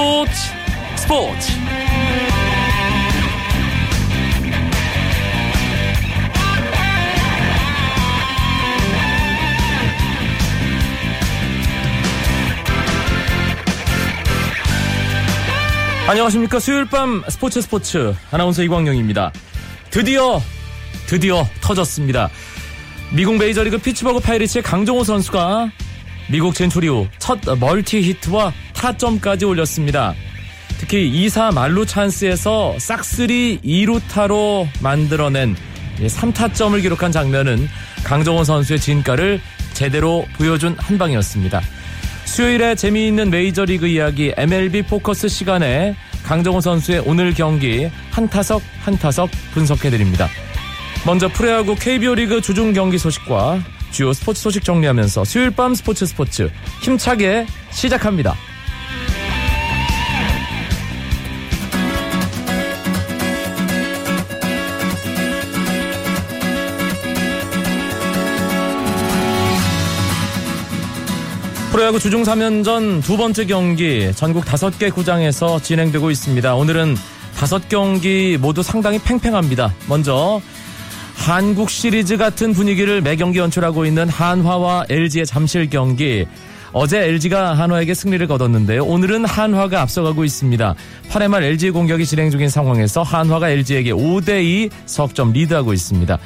스포츠 스포츠. 안녕하십니까. 수요일 밤 스포츠 스포츠. 아나운서 이광용입니다. 드디어 드디어 터졌습니다. 미국 메이저리그 피츠버그 파이리츠의 강정호 선수가 미국 진출 이후 첫 멀티 히트와 타점까지 올렸습니다. 특히 2사 만루 찬스에서 싹쓸이 2루타로 만들어낸 3타점을 기록한 장면은 강정호 선수의 진가를 제대로 보여준 한 방이었습니다. 수요일에 재미있는 메이저리그 이야기 MLB 포커스 시간에 강정호 선수의 오늘 경기 한 타석 한 타석 분석해드립니다. 먼저 프로야구 KBO 리그 주중 경기 소식과 주요 스포츠 소식 정리하면서 수요일 밤 스포츠 스포츠 힘차게 시작합니다. 프로야구 주중 3연전 두 번째 경기 전국 다섯 개 구장에서 진행되고 있습니다. 오늘은 다섯 경기 모두 상당히 팽팽합니다. 먼저 한국 시리즈 같은 분위기를 매 경기 연출하고 있는 한화와 LG의 잠실 경기. 어제 LG가 한화에게 승리를 거뒀는데요. 오늘은 한화가 앞서가고 있습니다. 8회 말 LG 공격이 진행 중인 상황에서 한화가 LG에게 5대2 석점 리드하고 있습니다.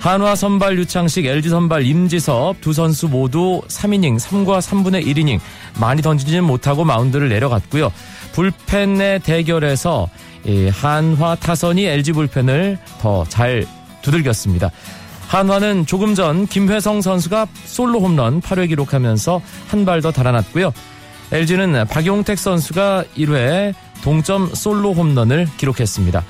한화 선발 유창식, LG 선발 임지섭 두 선수 모두 3이닝 3과 3분의 1이닝 많이 던지지는 못하고 마운드를 내려갔고요. 불펜의 대결에서 한화 타선이 LG 불펜을 더 잘 두들겼습니다. 한화는 조금 전 김회성 선수가 솔로 홈런 8회 기록하면서 한 발 더 달아났고요. LG는 박용택 선수가 1회 동점 솔로 홈런을 기록했습니다.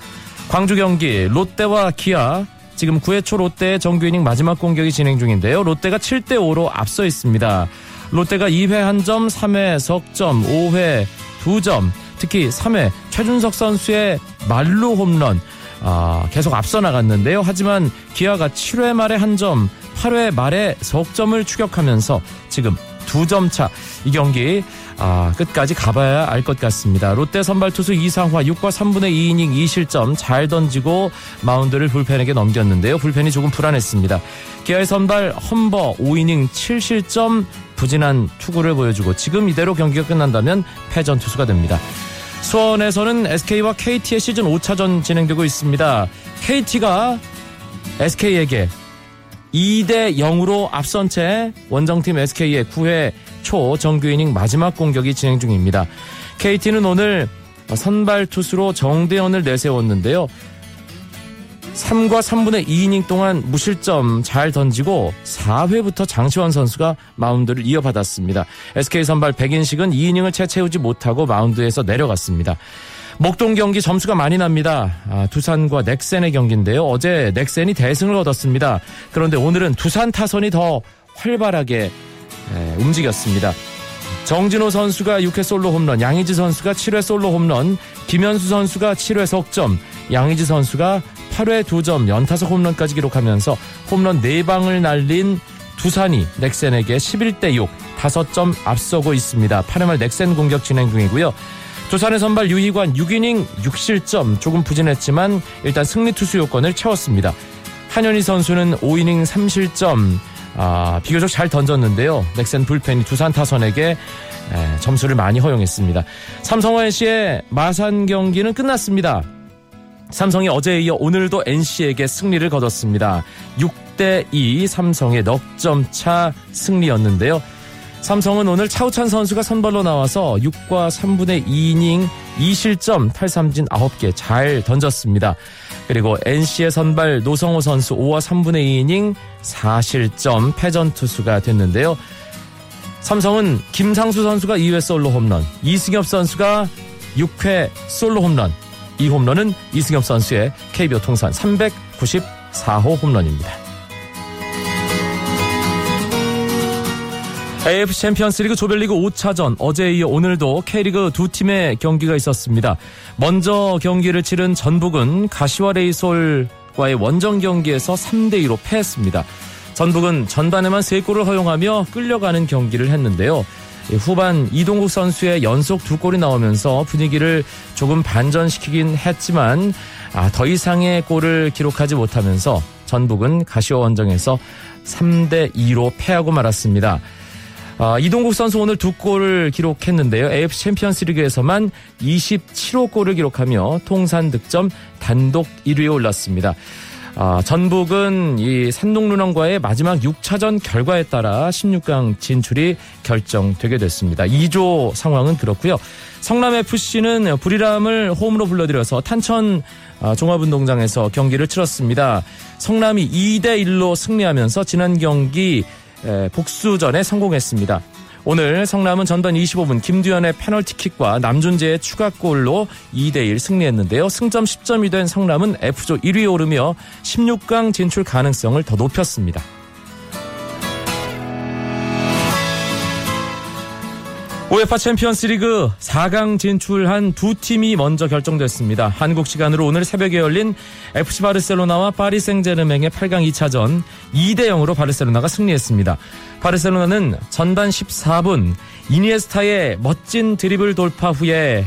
광주 경기 롯데와 기아 지금 9회 초 롯데의 정규 이닝 마지막 공격이 진행 중인데요. 롯데가 7대 5로 앞서 있습니다. 롯데가 2회 1점, 3회 석점, 5회 2점, 특히 3회 최준석 선수의 말로 홈런 아, 계속 앞서 나갔는데요. 하지만 기아가 7회 말에 한 점, 8회 말에 석점을 추격하면서 지금 두 점 차. 이 경기 아, 끝까지 가봐야 알 것 같습니다. 롯데 선발 투수 이상화 6과 3분의 2이닝 2실점 잘 던지고 마운드를 불펜에게 넘겼는데요. 불펜이 조금 불안했습니다. 기아의 선발 험버 5이닝 7실점 부진한 투구를 보여주고 지금 이대로 경기가 끝난다면 패전 투수가 됩니다. 수원에서는 SK와 KT의 시즌 5차전 진행되고 있습니다. KT가 SK에게 2대 0으로 앞선 채 원정팀 SK의 9회 초 정규 이닝 마지막 공격이 진행 중입니다. KT는 오늘 선발 투수로 정대현을 내세웠는데요. 3과 3분의 2이닝 동안 무실점 잘 던지고 4회부터 장시환 선수가 마운드를 이어받았습니다. SK 선발 백인식은 2이닝을 채 채우지 못하고 마운드에서 내려갔습니다. 목동 경기 점수가 많이 납니다. 아, 두산과 넥센의 경기인데요. 어제 넥센이 대승을 얻었습니다. 그런데 오늘은 두산 타선이 더 활발하게 에, 움직였습니다. 정진호 선수가 6회 솔로 홈런, 양희지 선수가 7회 솔로 홈런, 김현수 선수가 7회 석점, 양희지 선수가 8회 2점 연타석 홈런까지 기록하면서 홈런 4방을 날린 두산이 넥센에게 11대 6 5점 앞서고 있습니다. 8회 말 넥센 공격 진행 중이고요. 두산의 선발 유희관 6이닝 6실점 조금 부진했지만 일단 승리 투수 요건을 채웠습니다. 한현희 선수는 5이닝 3실점 아, 비교적 잘 던졌는데요. 넥센 불펜이 두산 타선에게 에, 점수를 많이 허용했습니다. 삼성과 NC의 마산 경기는 끝났습니다. 삼성이 어제에 이어 오늘도 NC에게 승리를 거뒀습니다. 6대2 삼성의 넉점 차 승리였는데요. 삼성은 오늘 차우찬 선수가 선발로 나와서 6과 3분의 2이닝 2실점 8삼진 9개 잘 던졌습니다. 그리고 NC의 선발 노성호 선수 5와 3분의 2이닝 4실점 패전 투수가 됐는데요. 삼성은 김상수 선수가 2회 솔로 홈런, 이승엽 선수가 6회 솔로 홈런, 이 홈런은 이승엽 선수의 KBO 통산 394호 홈런입니다. AFC 챔피언스리그 조별리그 5차전 어제에 이어 오늘도 K리그 두 팀의 경기가 있었습니다. 먼저 경기를 치른 전북은 가시와 레이솔과의 원정 경기에서 3대 2로 패했습니다. 전북은 전반에만 3골을 허용하며 끌려가는 경기를 했는데요. 후반 이동국 선수의 연속 두 골이 나오면서 분위기를 조금 반전시키긴 했지만 아, 더 이상의 골을 기록하지 못하면서 전북은 가시와 원정에서 3대 2로 패하고 말았습니다. 아, 이동국 선수 오늘 두 골을 기록했는데요. AFC 챔피언스 리그에서만 27호 골을 기록하며 통산 득점 단독 1위에 올랐습니다. 아, 전북은 이 산동루넝과의 마지막 6차전 결과에 따라 16강 진출이 결정되게 됐습니다. 2조 상황은 그렇고요. 성남FC는 불이람을 홈으로 불러들여서 탄천 아, 종합운동장에서 경기를 치렀습니다. 성남이 2대 1로 승리하면서 지난 경기 복수전에 성공했습니다. 오늘 성남은 전반 25분 김두현의 페널티킥과 남준재의 추가골로 2대1 승리했는데요. 승점 10점이 된 성남은 F조 1위에 오르며 16강 진출 가능성을 더 높였습니다. UEFA 챔피언스리그 4강 진출한 두 팀이 먼저 결정됐습니다. 한국 시간으로 오늘 새벽에 열린 FC 바르셀로나와 파리 생제르맹의 8강 2차전 2대 0으로 바르셀로나가 승리했습니다. 바르셀로나는 전반 14분 이니에스타의 멋진 드리블 돌파 후에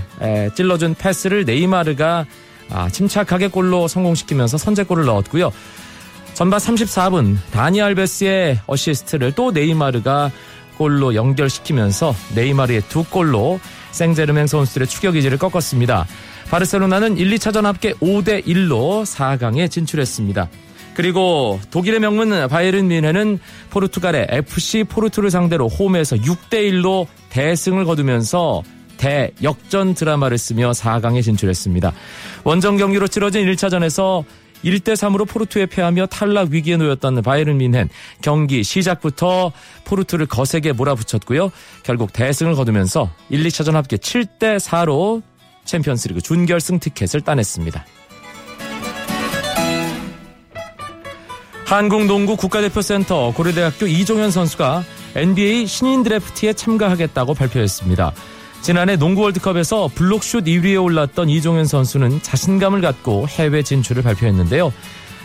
찔러준 패스를 네이마르가 아, 침착하게 골로 성공시키면서 선제골을 넣었고요. 전반 34분 다니 알베스의 어시스트를 또 네이마르가 골로 연결시키면서 네이마르의 두 골로 생제르맹 선수들의 추격 의지를 꺾었습니다. 바르셀로나는 1, 2차전 합계 5대 1로 4강에 진출했습니다. 그리고 독일의 명문 바이에른 뮌헨은 포르투갈의 FC 포르투를 상대로 홈에서 6대 1로 대승을 거두면서 대역전 드라마를 쓰며 4강에 진출했습니다. 원정 경기로 치러진 1차전에서 1대3으로 포르투에 패하며 탈락 위기에 놓였던 바이에른 뮌헨 경기 시작부터 포르투를 거세게 몰아붙였고요. 결국 대승을 거두면서 1, 2차전 합계 7대4로 챔피언스리그 준결승 티켓을 따냈습니다. 한국 농구 국가대표센터 고려대학교 이종현 선수가 NBA 신인 드래프트에 참가하겠다고 발표했습니다. 지난해 농구 월드컵에서 블록슛 2위에 올랐던 이종현 선수는 자신감을 갖고 해외 진출을 발표했는데요.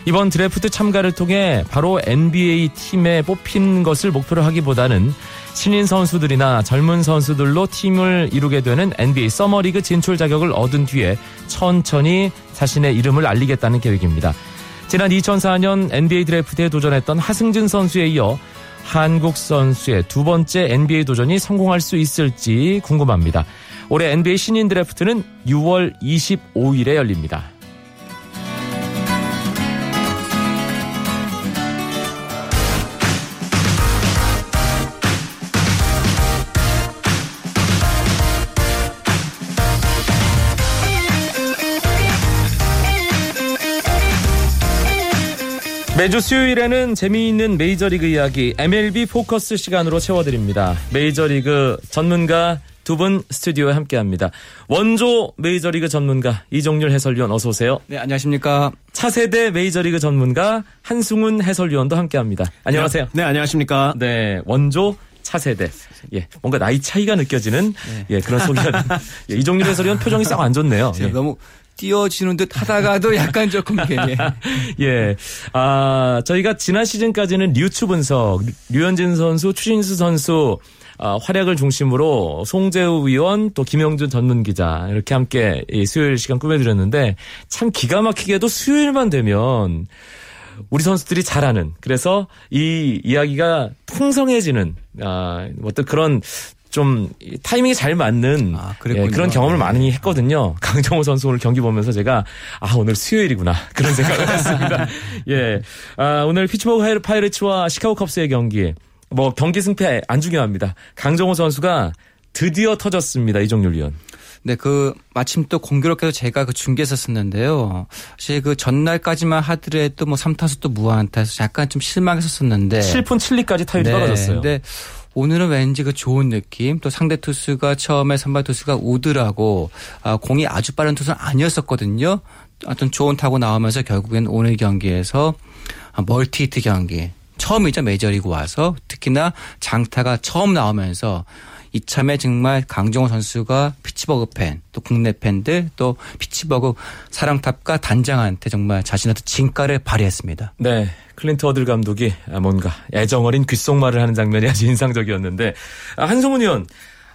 이번 드래프트 참가를 통해 바로 NBA 팀에 뽑힌 것을 목표로 하기보다는 신인 선수들이나 젊은 선수들로 팀을 이루게 되는 NBA 서머리그 진출 자격을 얻은 뒤에 천천히 자신의 이름을 알리겠다는 계획입니다. 지난 2004년 NBA 드래프트에 도전했던 하승진 선수에 이어 한국 선수의 두 번째 NBA 도전이 성공할 수 있을지 궁금합니다. 올해 NBA 신인 드래프트는 6월 25일에 열립니다. 매주 수요일에는 재미있는 메이저리그 이야기 MLB 포커스 시간으로 채워드립니다. 메이저리그 전문가 두 분 스튜디오에 함께합니다. 원조 메이저리그 전문가 이종률 해설위원 어서 오세요. 네 안녕하십니까. 차세대 메이저리그 전문가 한승훈 해설위원도 함께합니다. 안녕하세요. 네, 네 안녕하십니까. 네 원조 차세대. 예, 뭔가 나이 차이가 느껴지는 네. 예 그런 소리가. 예, 이종률 해설위원 표정이 싹 안 좋네요. 예. 너무 띄워지는 듯 하다가도 약간 조금 괜히. 예. 아, 저희가 지난 시즌까지는 류추 분석, 류현진 선수, 추신수 선수, 아, 활약을 중심으로 송재우 위원 또 김영준 전문 기자 이렇게 함께 이 수요일 시간 꾸며드렸는데 참 기가 막히게도 수요일만 되면 우리 선수들이 잘하는 그래서 이 이야기가 풍성해지는 아, 어떤 그런 좀 타이밍이 잘 맞는 아, 예, 그런 경험을 많이 네. 했거든요. 강정호 선수 오늘 경기 보면서 제가 아 오늘 수요일이구나 그런 생각을 했습니다. 예, 아, 오늘 피츠버그 파이레츠와 시카고 컵스의 경기 뭐 경기 승패 안 중요합니다. 강정호 선수가 드디어 터졌습니다. 이종률 위원. 네, 그 마침 또 공교롭게도 제가 그 중계했었는데요. 사실 그 전날까지만 하더라도 뭐 3타수 또 무안타에서 약간 좀 실망했었었는데 7분 7리까지 타율이 네, 떨어졌어요. 근데 오늘은 왠지 그 좋은 느낌 또 상대 투수가 처음에 선발 투수가 우드라고 아, 공이 아주 빠른 투수는 아니었었거든요. 어떤 좋은 타고 나오면서 결국엔 오늘 경기에서 멀티히트 경기 처음이죠 메이저리그 와서 특히나 장타가 처음 나오면서 이참에 정말 강정호 선수가 피츠버그 팬, 또 국내 팬들, 또 피츠버그 사령탑과 단장한테 정말 자신한테 진가를 발휘했습니다. 네. 클린트 허들 감독이 뭔가 애정 어린 귓속말을 하는 장면이 아주 인상적이었는데 아, 한성훈 위원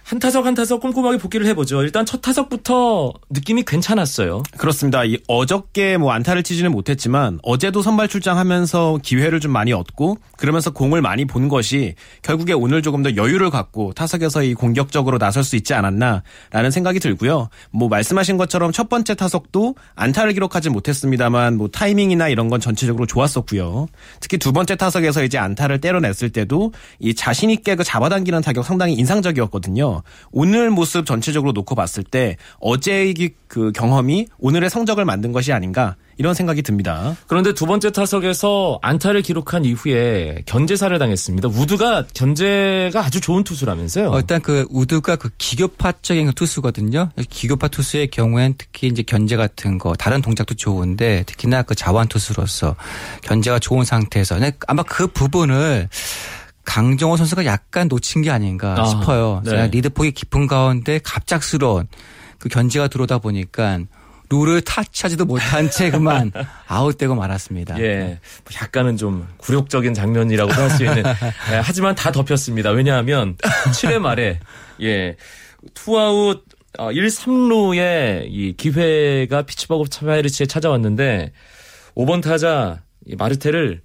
한 타석 한 타석 꼼꼼하게 복기를 해보죠. 일단 첫 타석부터 느낌이 괜찮았어요. 그렇습니다. 이 어저께 뭐 안타를 치지는 못했지만 어제도 선발 출장하면서 기회를 좀 많이 얻고 그러면서 공을 많이 본 것이 결국에 오늘 조금 더 여유를 갖고 타석에서 이 공격적으로 나설 수 있지 않았나라는 생각이 들고요. 뭐 말씀하신 것처럼 첫 번째 타석도 안타를 기록하지 못했습니다만 뭐 타이밍이나 이런 건 전체적으로 좋았었고요. 특히 두 번째 타석에서 이제 안타를 때려냈을 때도 이 자신 있게 그 잡아당기는 타격 상당히 인상적이었거든요. 오늘 모습 전체적으로 놓고 봤을 때 어제의 그 경험이 오늘의 성적을 만든 것이 아닌가 이런 생각이 듭니다. 그런데 두 번째 타석에서 안타를 기록한 이후에 견제사를 당했습니다. 우드가 견제가 아주 좋은 투수라면서요? 어, 일단 그 우드가 그 기교파적인 그 투수거든요. 기교파 투수의 경우엔 특히 이제 견제 같은 거 다른 동작도 좋은데 특히나 그 자완 투수로서 견제가 좋은 상태에서 아마 그 부분을 강정호 선수가 약간 놓친 게 아닌가 아, 싶어요. 네. 리드폭이 깊은 가운데 갑작스러운 그 견제가 들어오다 보니까 루를 터치하지도 못한 채 그만 아웃되고 말았습니다. 예. 뭐 약간은 좀 굴욕적인 장면이라고도 할수 있는. 예, 하지만 다 덮였습니다. 왜냐하면 7회 말에 예. 투아웃 1, 3루의 이 기회가 피츠버그 차바이르치에 찾아왔는데 5번 타자 마르테를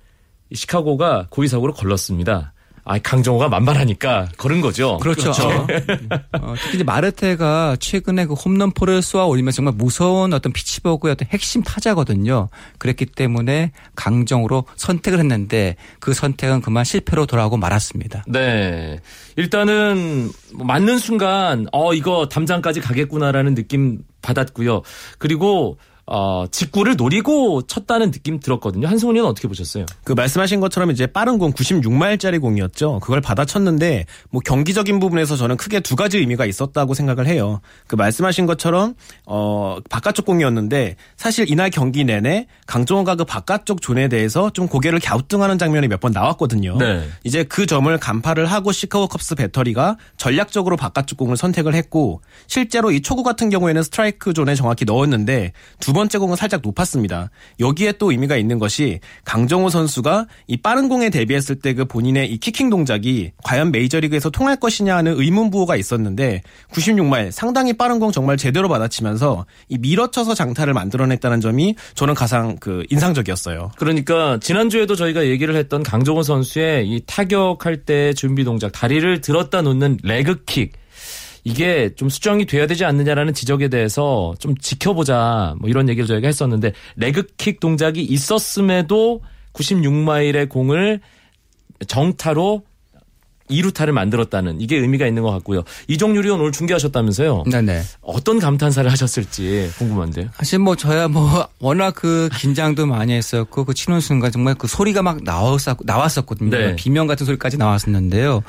시카고가 고의사고로 걸렀습니다. 아, 강정호가 만만하니까 걸은 거죠. 그렇죠. 그렇죠. 어, 특히 이제 마르테가 최근에 그 홈런포를 쏘아 올리면서 정말 무서운 어떤 피치버그의 어떤 핵심 타자거든요. 그랬기 때문에 강정으로 선택을 했는데 그 선택은 그만 실패로 돌아오고 말았습니다. 네. 일단은 뭐 맞는 순간 어 이거 담장까지 가겠구나라는 느낌 받았고요. 그리고 어, 직구를 노리고 쳤다는 느낌 들었거든요. 한승훈 의원 어떻게 보셨어요? 그 말씀하신 것처럼 이제 빠른 공 96마일짜리 공이었죠. 그걸 받아쳤는데 뭐 경기적인 부분에서 저는 크게 두 가지 의미가 있었다고 생각을 해요. 그 말씀하신 것처럼 어 바깥쪽 공이었는데 사실 이날 경기 내내 강정호가 그 바깥쪽 존에 대해서 좀 고개를 갸우뚱하는 장면이 몇 번 나왔거든요. 네. 이제 그 점을 간파를 하고 시카고 컵스 배터리가 전략적으로 바깥쪽 공을 선택을 했고 실제로 이 초구 같은 경우에는 스트라이크 존에 정확히 넣었는데 두 번째 공은 살짝 높았습니다. 여기에 또 의미가 있는 것이 강정호 선수가 이 빠른 공에 대비했을 때 그 본인의 이 키킹 동작이 과연 메이저리그에서 통할 것이냐 하는 의문 부호가 있었는데 96마일 상당히 빠른 공 정말 제대로 받아치면서 이 밀어쳐서 장타를 만들어냈다는 점이 저는 가장 그 인상적이었어요. 그러니까 지난주에도 저희가 얘기를 했던 강정호 선수의 이 타격할 때 준비 동작 다리를 들었다 놓는 레그킥 이게 좀 수정이 돼야 되지 않느냐라는 지적에 대해서 좀 지켜보자 뭐 이런 얘기를 저희가 했었는데 레그킥 동작이 있었음에도 96마일의 공을 정타로 2루타를 만들었다는 이게 의미가 있는 것 같고요. 이종률 의원 오늘 중계하셨다면서요? 네네. 어떤 감탄사를 하셨을지 궁금한데요. 사실 뭐 저야 뭐 워낙 그 긴장도 많이 했었고 그 치는 순간 정말 그 소리가 막 나왔었, 나왔었거든요. 네. 비명 같은 소리까지 나왔었는데요.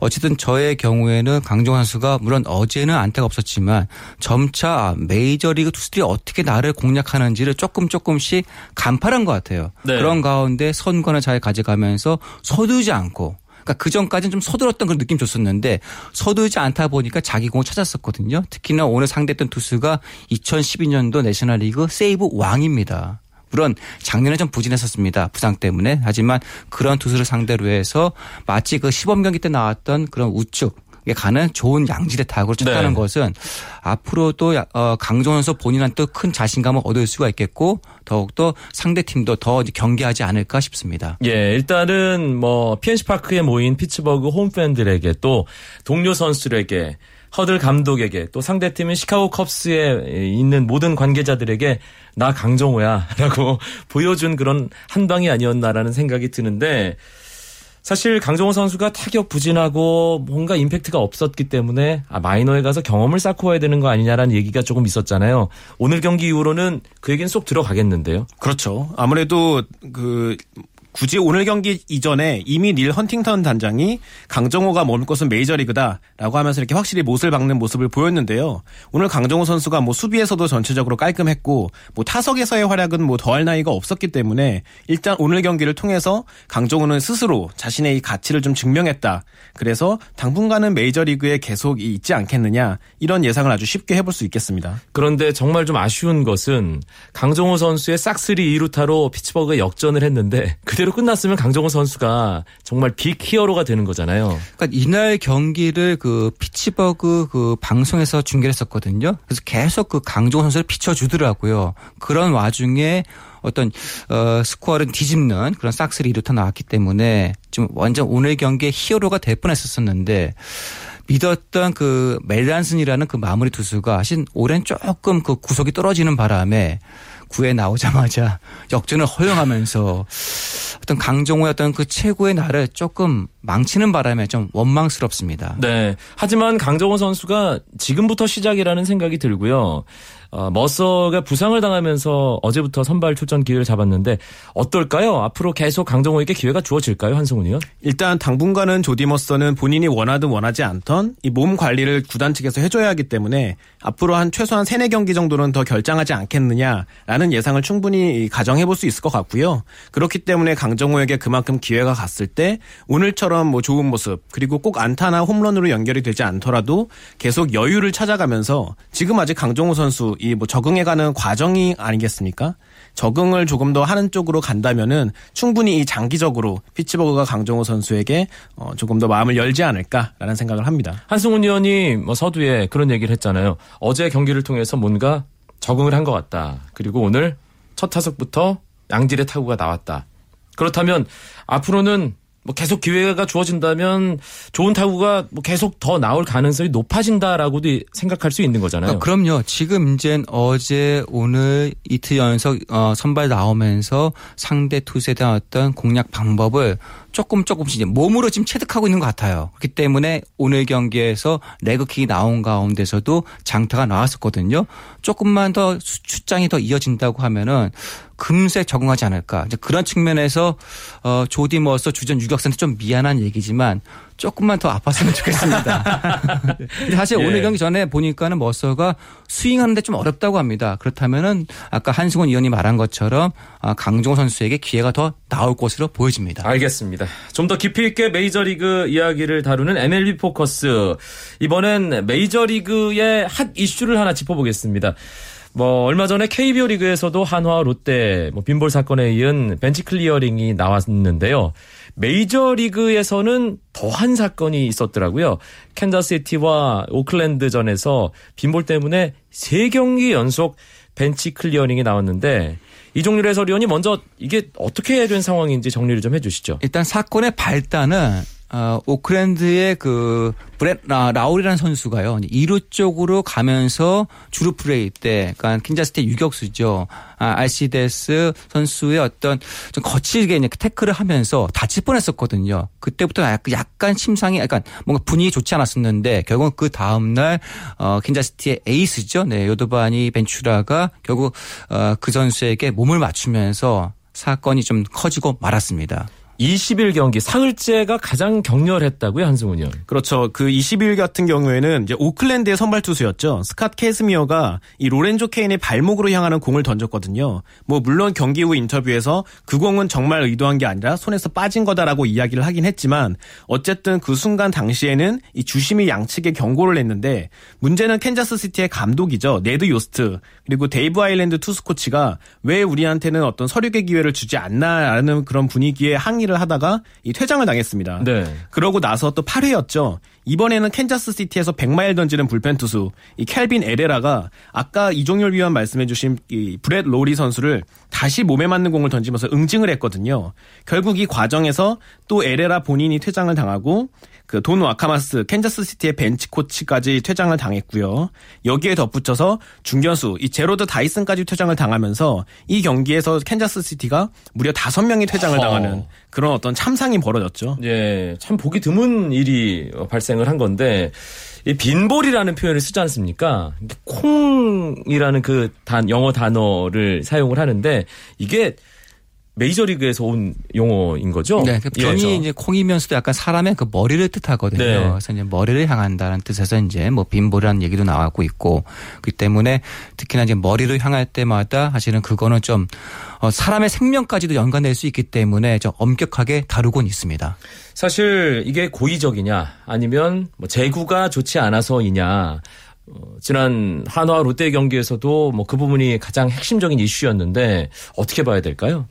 어쨌든 저의 경우에는 강종 선수가 물론 어제는 안타가 없었지만 점차 메이저리그 투수들이 어떻게 나를 공략하는지를 조금 조금씩 간파한 것 같아요. 네. 그런 가운데 선관을 잘 가져가면서 서두지 않고 그러니까 그 전까지는 좀 서둘었던 그런 느낌 줬었는데 서두르지 않다 보니까 자기 공을 찾았었거든요. 특히나 오늘 상대했던 투수가 2012년도 내셔널리그 세이브 왕입니다. 물론 작년에 좀 부진했었습니다. 부상 때문에. 하지만 그런 투수를 상대로 해서 마치 그 시범 경기 때 나왔던 그런 우측 가는 좋은 양질의 타구를 쳤다는 네. 것은 앞으로도 어, 강정 선수 본인한테 큰 자신감을 얻을 수가 있겠고 더욱더 상대 팀도 더 경계하지 않을까 싶습니다. 예, 일단은 뭐 PNC 파크에 모인 피츠버그 홈팬들에게 또 동료 선수들에게 허들 감독에게 또 상대팀인 시카고 컵스에 있는 모든 관계자들에게 나 강정호야라고 보여준 그런 한 방이 아니었나라는 생각이 드는데 사실 강정호 선수가 타격 부진하고 뭔가 임팩트가 없었기 때문에 아, 마이너에 가서 경험을 쌓고 와야 되는 거 아니냐라는 얘기가 조금 있었잖아요. 오늘 경기 이후로는 그 얘기는 쏙 들어가겠는데요. 그렇죠. 아무래도 그 굳이 오늘 경기 이전에 이미 닐 헌팅턴 단장이 강정호가 머물 곳은 메이저리그다라고 하면서 이렇게 확실히 못을 박는 모습을 보였는데요. 오늘 강정호 선수가 뭐 수비에서도 전체적으로 깔끔했고 뭐 타석에서의 활약은 뭐 더할 나위가 없었기 때문에 일단 오늘 경기를 통해서 강정호는 스스로 자신의 이 가치를 좀 증명했다. 그래서 당분간은 메이저리그에 계속 있지 않겠느냐 이런 예상을 아주 쉽게 해볼 수 있겠습니다. 그런데 정말 좀 아쉬운 것은 강정호 선수의 싹쓸이 2루타로 피츠버그에 역전을 했는데 그 대로 끝났으면 강정호 선수가 정말 빅 히어로가 되는 거잖아요. 그러니까 이날 경기를 그 피츠버그 그 방송에서 중계를 했었거든요. 그래서 계속 그 강정호 선수를 비춰주더라고요. 그런 와중에 어떤 어 스코어를 뒤집는 그런 싹쓸이 2루타 나왔기 때문에 좀 완전 오늘 경기의 히어로가 될 뻔했었었는데 믿었던 그 멜란슨이라는 그 마무리 투수가 사실 올해는 조금 그 구속이 떨어지는 바람에 구에 나오자마자 역전을 허용하면서 어떤 강정호의 어떤 그 최고의 날을 조금 망치는 바람에 좀 원망스럽습니다. 네. 하지만 강정호 선수가 지금부터 시작이라는 생각이 들고요. 어, 머서가 부상을 당하면서 어제부터 선발 출전 기회를 잡았는데 어떨까요? 앞으로 계속 강정호에게 기회가 주어질까요? 한승훈 의원? 일단 당분간은 조디 머서는 본인이 원하든 원하지 않던 이 몸 관리를 구단 측에서 해줘야 하기 때문에 앞으로 한 최소한 3, 4경기 정도는 더 결장하지 않겠느냐라는 예상을 충분히 가정해 볼 수 있을 것 같고요. 그렇기 때문에 강정호에게 그만큼 기회가 갔을 때 오늘처럼 뭐 좋은 모습 그리고 꼭 안타나 홈런으로 연결이 되지 않더라도 계속 여유를 찾아가면서 지금 아직 강정호 선수 이 뭐 적응해가는 과정이 아니겠습니까? 적응을 조금 더 하는 쪽으로 간다면은 충분히 이 장기적으로 피츠버그가 강정호 선수에게 어 조금 더 마음을 열지 않을까라는 생각을 합니다. 한승훈 의원이 뭐 서두에 그런 얘기를 했잖아요. 어제 경기를 통해서 뭔가 적응을 한 것 같다. 그리고 오늘 첫 타석부터 양질의 타구가 나왔다. 그렇다면 앞으로는 뭐 계속 기회가 주어진다면 좋은 타구가 뭐 계속 더 나올 가능성이 높아진다라고도 생각할 수 있는 거잖아요. 어, 그럼요. 지금 이제 어제 오늘 이틀 연속 어, 선발 나오면서 상대 투수에 대한 어떤 공략 방법을 조금 조금씩 이제 몸으로 지금 체득하고 있는 것 같아요. 그렇기 때문에 오늘 경기에서 레그킥이 나온 가운데서도 장타가 나왔었거든요. 조금만 더 출장이 더 이어진다고 하면은 금세 적응하지 않을까. 이제 그런 측면에서 어 조디 머서 주전 유격수한테 좀 미안한 얘기지만 조금만 더 아팠으면 좋겠습니다. 사실 예. 오늘 경기 전에 보니까는 머서가 스윙하는데 좀 어렵다고 합니다. 그렇다면은 아까 한승원 의원이 말한 것처럼 아, 강종호 선수에게 기회가 더 나올 것으로 보여집니다. 알겠습니다. 좀 더 깊이 있게 메이저리그 이야기를 다루는 MLB 포커스. 이번엔 메이저리그의 핫 이슈를 하나 짚어보겠습니다. 뭐 얼마 전에 KBO 리그에서도 한화 롯데 뭐 빈볼 사건에 이은 벤치 클리어링이 나왔는데요. 메이저 리그에서는 더한 사건이 있었더라고요. 캔자스시티와 오클랜드전에서 빈볼 때문에 3경기 연속 벤치 클리어링이 나왔는데 이종률 해설위원이 먼저 이게 어떻게 된 상황인지 정리를 좀 해주시죠. 일단 사건의 발단은 어, 오클랜드의 그 브렛 라, 로리라는 선수가요. 2루 쪽으로 가면서 주루 플레이 때, 그러니까 캔자스시티 유격수죠. 아, 알시데스 선수의 어떤 좀 거칠게 이제 태클을 하면서 다칠 뻔했었거든요. 그때부터 약간, 심상이, 약간 뭔가 분위기 좋지 않았었는데 결국 그 다음 날 어, 킨자스티의 에이스죠. 네, 요도바니 벤추라가 결국 어, 그 선수에게 몸을 맞추면서 사건이 좀 커지고 말았습니다. 20일 경기 사흘째가 가장 격렬했다고요 한승훈 의원. 그렇죠. 그 20일 같은 경우에는 이제 오클랜드의 선발 투수였죠. 스캇 캐스미어가 이 로렌조 케인의 발목으로 향하는 공을 던졌거든요. 뭐 물론 경기 후 인터뷰에서 그 공은 정말 의도한 게 아니라 손에서 빠진 거다라고 이야기를 하긴 했지만 어쨌든 그 순간 당시에는 이 주심이 양측에 경고를 했는데 문제는 캔자스 시티의 감독이죠. 네드 요스트 그리고 데이브 아일랜드 투수 코치가 왜 우리한테는 어떤 설욕의 기회를 주지 않나라는 그런 분위기에 항의 를 하다가 이 퇴장을 당했습니다. 네. 그러고 나서 또 8회였죠. 이번에는 캔자스 시티에서 100마일 던지는 불펜 투수 이 켈빈 에레라가 아까 이종열 위원 말씀해주신 이 브렛 로리 선수를 다시 몸에 맞는 공을 던지면서 응징을 했거든요. 결국 이 과정에서 또 에레라 본인이 퇴장을 당하고 그 돈 와카마쓰 캔자스 시티의 벤치 코치까지 퇴장을 당했고요. 여기에 덧붙여서 중견수 이 제로드 다이슨까지 퇴장을 당하면서 이 경기에서 캔자스 시티가 무려 5명이 퇴장을 허. 당하는 그런 어떤 참상이 벌어졌죠. 예, 참 보기 드문 일이 발생을 한 건데 이 빈볼이라는 표현을 쓰지 않습니까? 콩이라는 그 단 영어 단어를 사용을 하는데 이게 메이저리그에서 온 용어인 거죠? 네, 그 변이 예, 이제 콩이면서도 약간 사람의 그 머리를 뜻하거든요. 네. 그래서 이제 머리를 향한다는 뜻에서 이제 뭐 빈볼이라는 얘기도 나왔고 있고 그 때문에 특히나 이제 머리를 향할 때마다 사실은 그거는 좀 어, 사람의 생명까지도 연관될 수 있기 때문에 좀 엄격하게 다루곤 있습니다. 사실 이게 고의적이냐 아니면 뭐 재구가 좋지 않아서이냐 어, 지난 한화와 롯데 경기에서도 뭐 그 부분이 가장 핵심적인 이슈였는데 어떻게 봐야 될까요?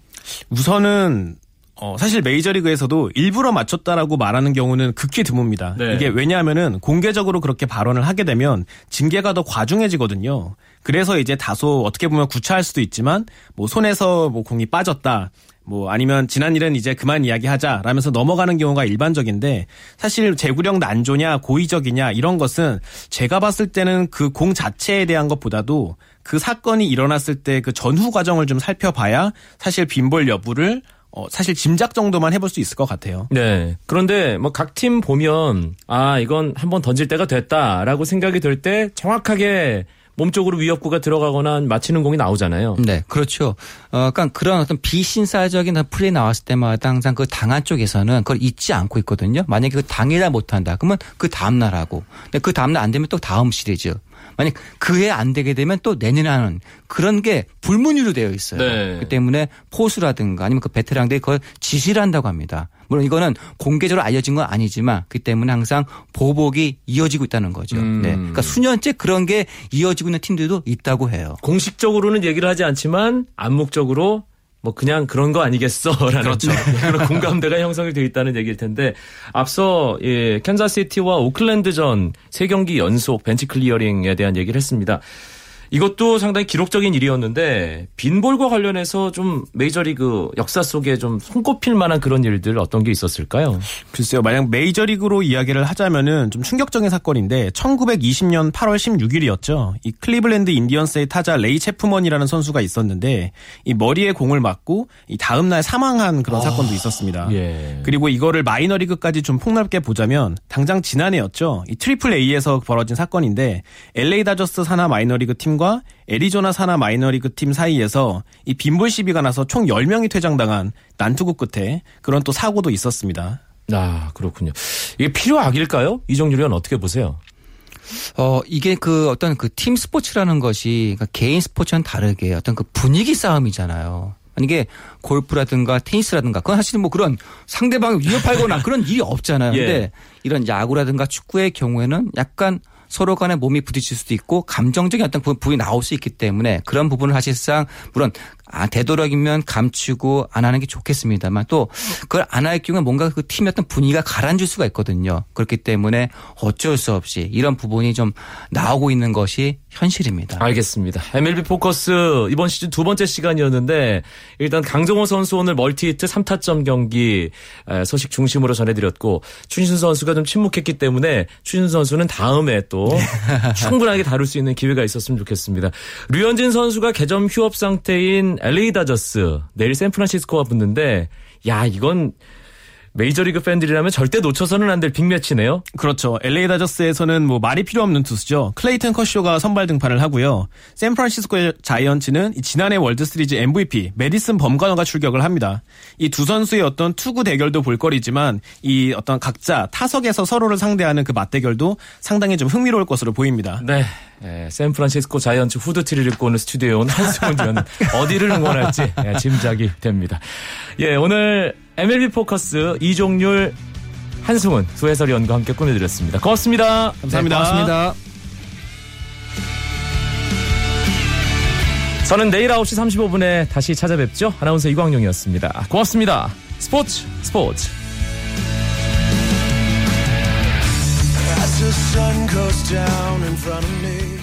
우선은 어, 사실 메이저리그에서도 일부러 맞췄다라고 말하는 경우는 극히 드뭅니다. 네. 이게 왜냐하면은 공개적으로 그렇게 발언을 하게 되면 징계가 더 과중해지거든요. 그래서 이제 다소 어떻게 보면 구차할 수도 있지만 뭐 손에서 뭐 공이 빠졌다. 뭐 아니면 지난 일은 이제 그만 이야기하자 라면서 넘어가는 경우가 일반적인데 사실 제구력 난조냐 고의적이냐 이런 것은 제가 봤을 때는 그 공 자체에 대한 것보다도 그 사건이 일어났을 때 그 전후 과정을 좀 살펴봐야 사실 빈볼 여부를 어, 사실 짐작 정도만 해볼 수 있을 것 같아요. 네. 그런데 뭐 각 팀 보면 아 이건 한번 던질 때가 됐다라고 생각이 들때 정확하게 몸쪽으로 위협구가 들어가거나 맞히는 공이 나오잖아요. 네, 그렇죠. 어, 약간 그런 어떤 비신사적인 플레이 나왔을 때마다 항상 그 당한 쪽에서는 그걸 잊지 않고 있거든요. 만약에 그 당일날 못한다. 그러면 그 다음 날 하고. 근데 그 다음 날 안 되면 또 다음 시리즈. 만약 그해 안 되게 되면 또 내년에 하는 그런 게 불문율로 되어 있어요. 네. 그 때문에 포수라든가 아니면 그 베테랑들이 그걸 지시를 한다고 합니다. 물론 이거는 공개적으로 알려진 건 아니지만 그 때문에 항상 보복이 이어지고 있다는 거죠. 음. 네. 그러니까 수년째 그런 게 이어지고 있는 팀들도 있다고 해요. 공식적으로는 얘기를 하지 않지만 암묵적으로 뭐 그냥 그런 거 아니겠어라는 그렇죠. 그런 공감대가 형성이 되어 있다는 얘기일 텐데 앞서 예, 캔자시티와 오클랜드전 세 경기 연속 벤치 클리어링에 대한 얘기를 했습니다. 이것도 상당히 기록적인 일이었는데 빈볼과 관련해서 좀 메이저리그 역사 속에 좀 손꼽힐 만한 그런 일들 어떤 게 있었을까요? 글쎄요, 만약 메이저리그로 이야기를 하자면은 좀 충격적인 사건인데 1920년 8월 16일이었죠. 이 클리블랜드 인디언스의 타자 레이 체프먼이라는 선수가 있었는데 이 머리에 공을 맞고 이 다음 날 사망한 그런 사건도 있었습니다. 예. 그리고 이거를 마이너리그까지 좀 폭넓게 보자면 당장 지난해였죠. 이 트리플 A에서 벌어진 사건인데 LA 다저스 산하 마이너리그 팀과 애리조나 산하 마이너리그 팀 사이에서 이 빈볼 시비가 나서 총 10명이 퇴장당한 난투극 끝에 그런 또 사고도 있었습니다. 아 그렇군요. 이게 필요악일까요? 이정률 의원 어떻게 보세요? 어, 이게 그 어떤 그 팀 스포츠라는 것이 그러니까 개인 스포츠와는 다르게 어떤 그 분위기 싸움이잖아요. 이게 골프라든가 테니스라든가 그건 사실 뭐 그런 상대방을 위협하거나 그런 일이 없잖아요. 예. 근데 이런 야구라든가 축구의 경우에는 약간 서로 간에 몸이 부딪힐 수도 있고 감정적인 어떤 부- 부분이 나올 수 있기 때문에 그런 부분을 사실상 물론 아, 되도록이면 감추고 안 하는 게 좋겠습니다만 또 그걸 안 할 경우에 뭔가 그 팀의 어떤 분위기가 가라앉을 수가 있거든요. 그렇기 때문에 어쩔 수 없이 이런 부분이 좀 나오고 있는 것이 현실입니다. 알겠습니다. MLB 포커스 이번 시즌 두 번째 시간이었는데 일단 강정호 선수 오늘 멀티히트 3타점 경기 에, 소식 중심으로 전해드렸고 추신수 선수가 좀 침묵했기 때문에 추신수 선수는 다음에 또 충분하게 다룰 수 있는 기회가 있었으면 좋겠습니다. 류현진 선수가 개점 휴업 상태인 LA 다저스 내일 샌프란시스코와 붙는데 야 이건 메이저리그 팬들이라면 절대 놓쳐서는 안 될 빅매치네요. 그렇죠. LA 다저스에서는 뭐 말이 필요 없는 투수죠. 클레이튼 커쇼가 선발 등판을 하고요. 샌프란시스코 자이언츠는 이 지난해 월드 시리즈 MVP 메디슨 범가너가 출격을 합니다. 이 두 선수의 어떤 투구 대결도 볼거리지만 이 어떤 각자 타석에서 서로를 상대하는 그 맞대결도 상당히 좀 흥미로울 것으로 보입니다. 네. 예, 샌프란시스코 자이언츠 후드티를 입고 오늘 스튜디오에 온 한승훈 위원은 어디를 응원할지 예, 짐작이 됩니다. 예, 오늘 MLB 포커스 이종률 한승훈 두 해설위원과 함께 꾸며드렸습니다. 고맙습니다. 감사합니다. 네, 고맙습니다. 저는 내일 9시 35분에 다시 찾아뵙죠. 아나운서 이광용이었습니다. 고맙습니다. 스포츠 스포츠. As the sun goes down in front of me.